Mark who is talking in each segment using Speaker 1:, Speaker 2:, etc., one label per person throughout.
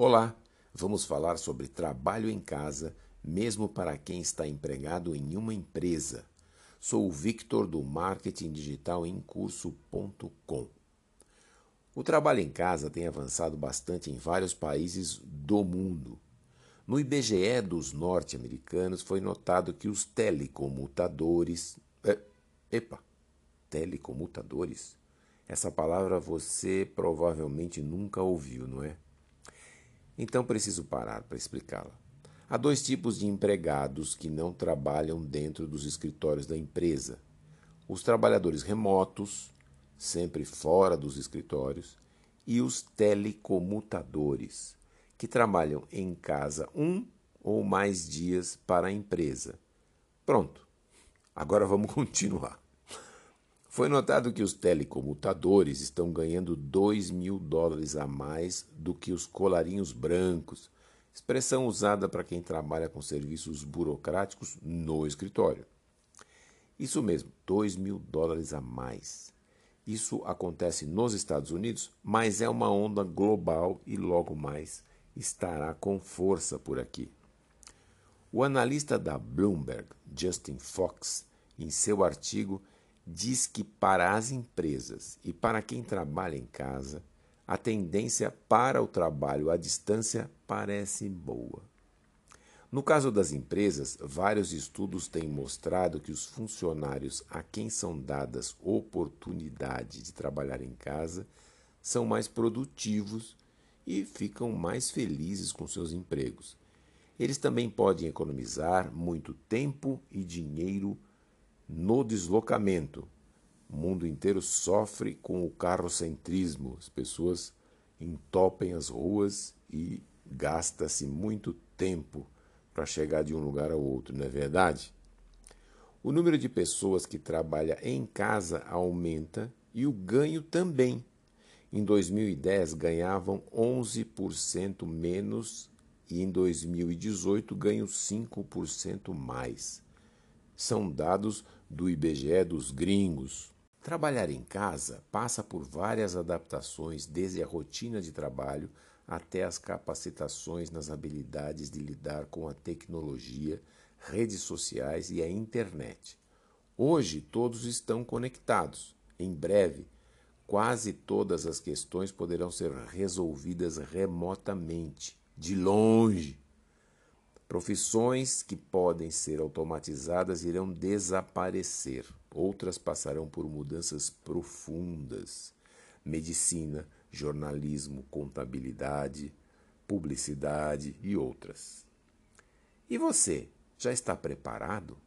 Speaker 1: Olá, vamos falar sobre trabalho em casa, mesmo para quem está empregado em uma empresa. Sou o Victor do Marketing Digital em Curso.com. O trabalho em casa tem avançado bastante em vários países do mundo. No IBGE dos norte-americanos foi notado que os telecomutadores. É, epa, telecomutadores? Essa palavra você provavelmente nunca ouviu, não é? Então preciso parar para explicá-la. Há dois tipos de empregados que não trabalham dentro dos escritórios da empresa: os trabalhadores remotos, sempre fora dos escritórios, e os telecomutadores, que trabalham em casa um ou mais dias para a empresa. Pronto, agora vamos continuar. Foi notado que os telecomutadores estão ganhando 2 mil dólares a mais do que os colarinhos brancos, expressão usada para quem trabalha com serviços burocráticos no escritório. Isso mesmo, 2 mil dólares a mais. Isso acontece nos Estados Unidos, mas é uma onda global e logo mais estará com força por aqui. O analista da Bloomberg, Justin Fox, em seu artigo diz que para as empresas e para quem trabalha em casa, a tendência para o trabalho à distância parece boa. No caso das empresas, vários estudos têm mostrado que os funcionários a quem são dadas oportunidade de trabalhar em casa são mais produtivos e ficam mais felizes com seus empregos. Eles também podem economizar muito tempo e dinheiro no deslocamento. O mundo inteiro sofre com o carrocentrismo. As pessoas entopem as ruas e gasta-se muito tempo para chegar de um lugar ao outro, não é verdade? O número de pessoas que trabalha em casa aumenta e o ganho também. Em 2010 ganhavam 11% menos e em 2018 ganham 5% mais. São dados do IBGE dos gringos. Trabalhar em casa passa por várias adaptações, desde a rotina de trabalho até as capacitações nas habilidades de lidar com a tecnologia, redes sociais e a internet. Hoje todos estão conectados. Em breve, quase todas as questões poderão ser resolvidas remotamente, de longe. Profissões que podem ser automatizadas irão desaparecer, outras passarão por mudanças profundas. Medicina, jornalismo, contabilidade, publicidade e outras. E você, já está preparado?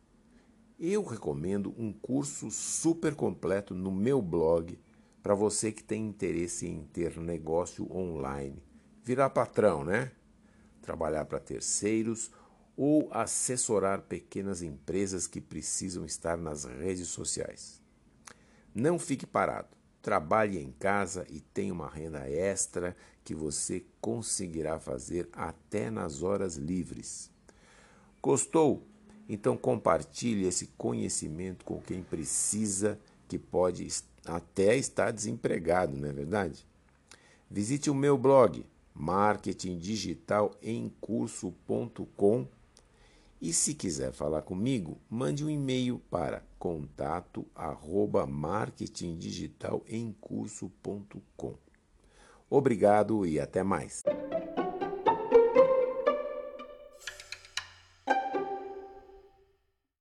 Speaker 1: Eu recomendo um curso super completo no meu blog para você que tem interesse em ter negócio online. Virar patrão, né? Trabalhar para terceiros ou assessorar pequenas empresas que precisam estar nas redes sociais. Não fique parado. Trabalhe em casa e tenha uma renda extra que você conseguirá fazer até nas horas livres. Gostou? Então compartilhe esse conhecimento com quem precisa, que pode até estar desempregado, não é verdade? Visite o meu blog marketing digital em curso.com. E se quiser falar comigo, mande um e-mail para contato arroba marketingdigitalemcurso.com. Obrigado e até mais.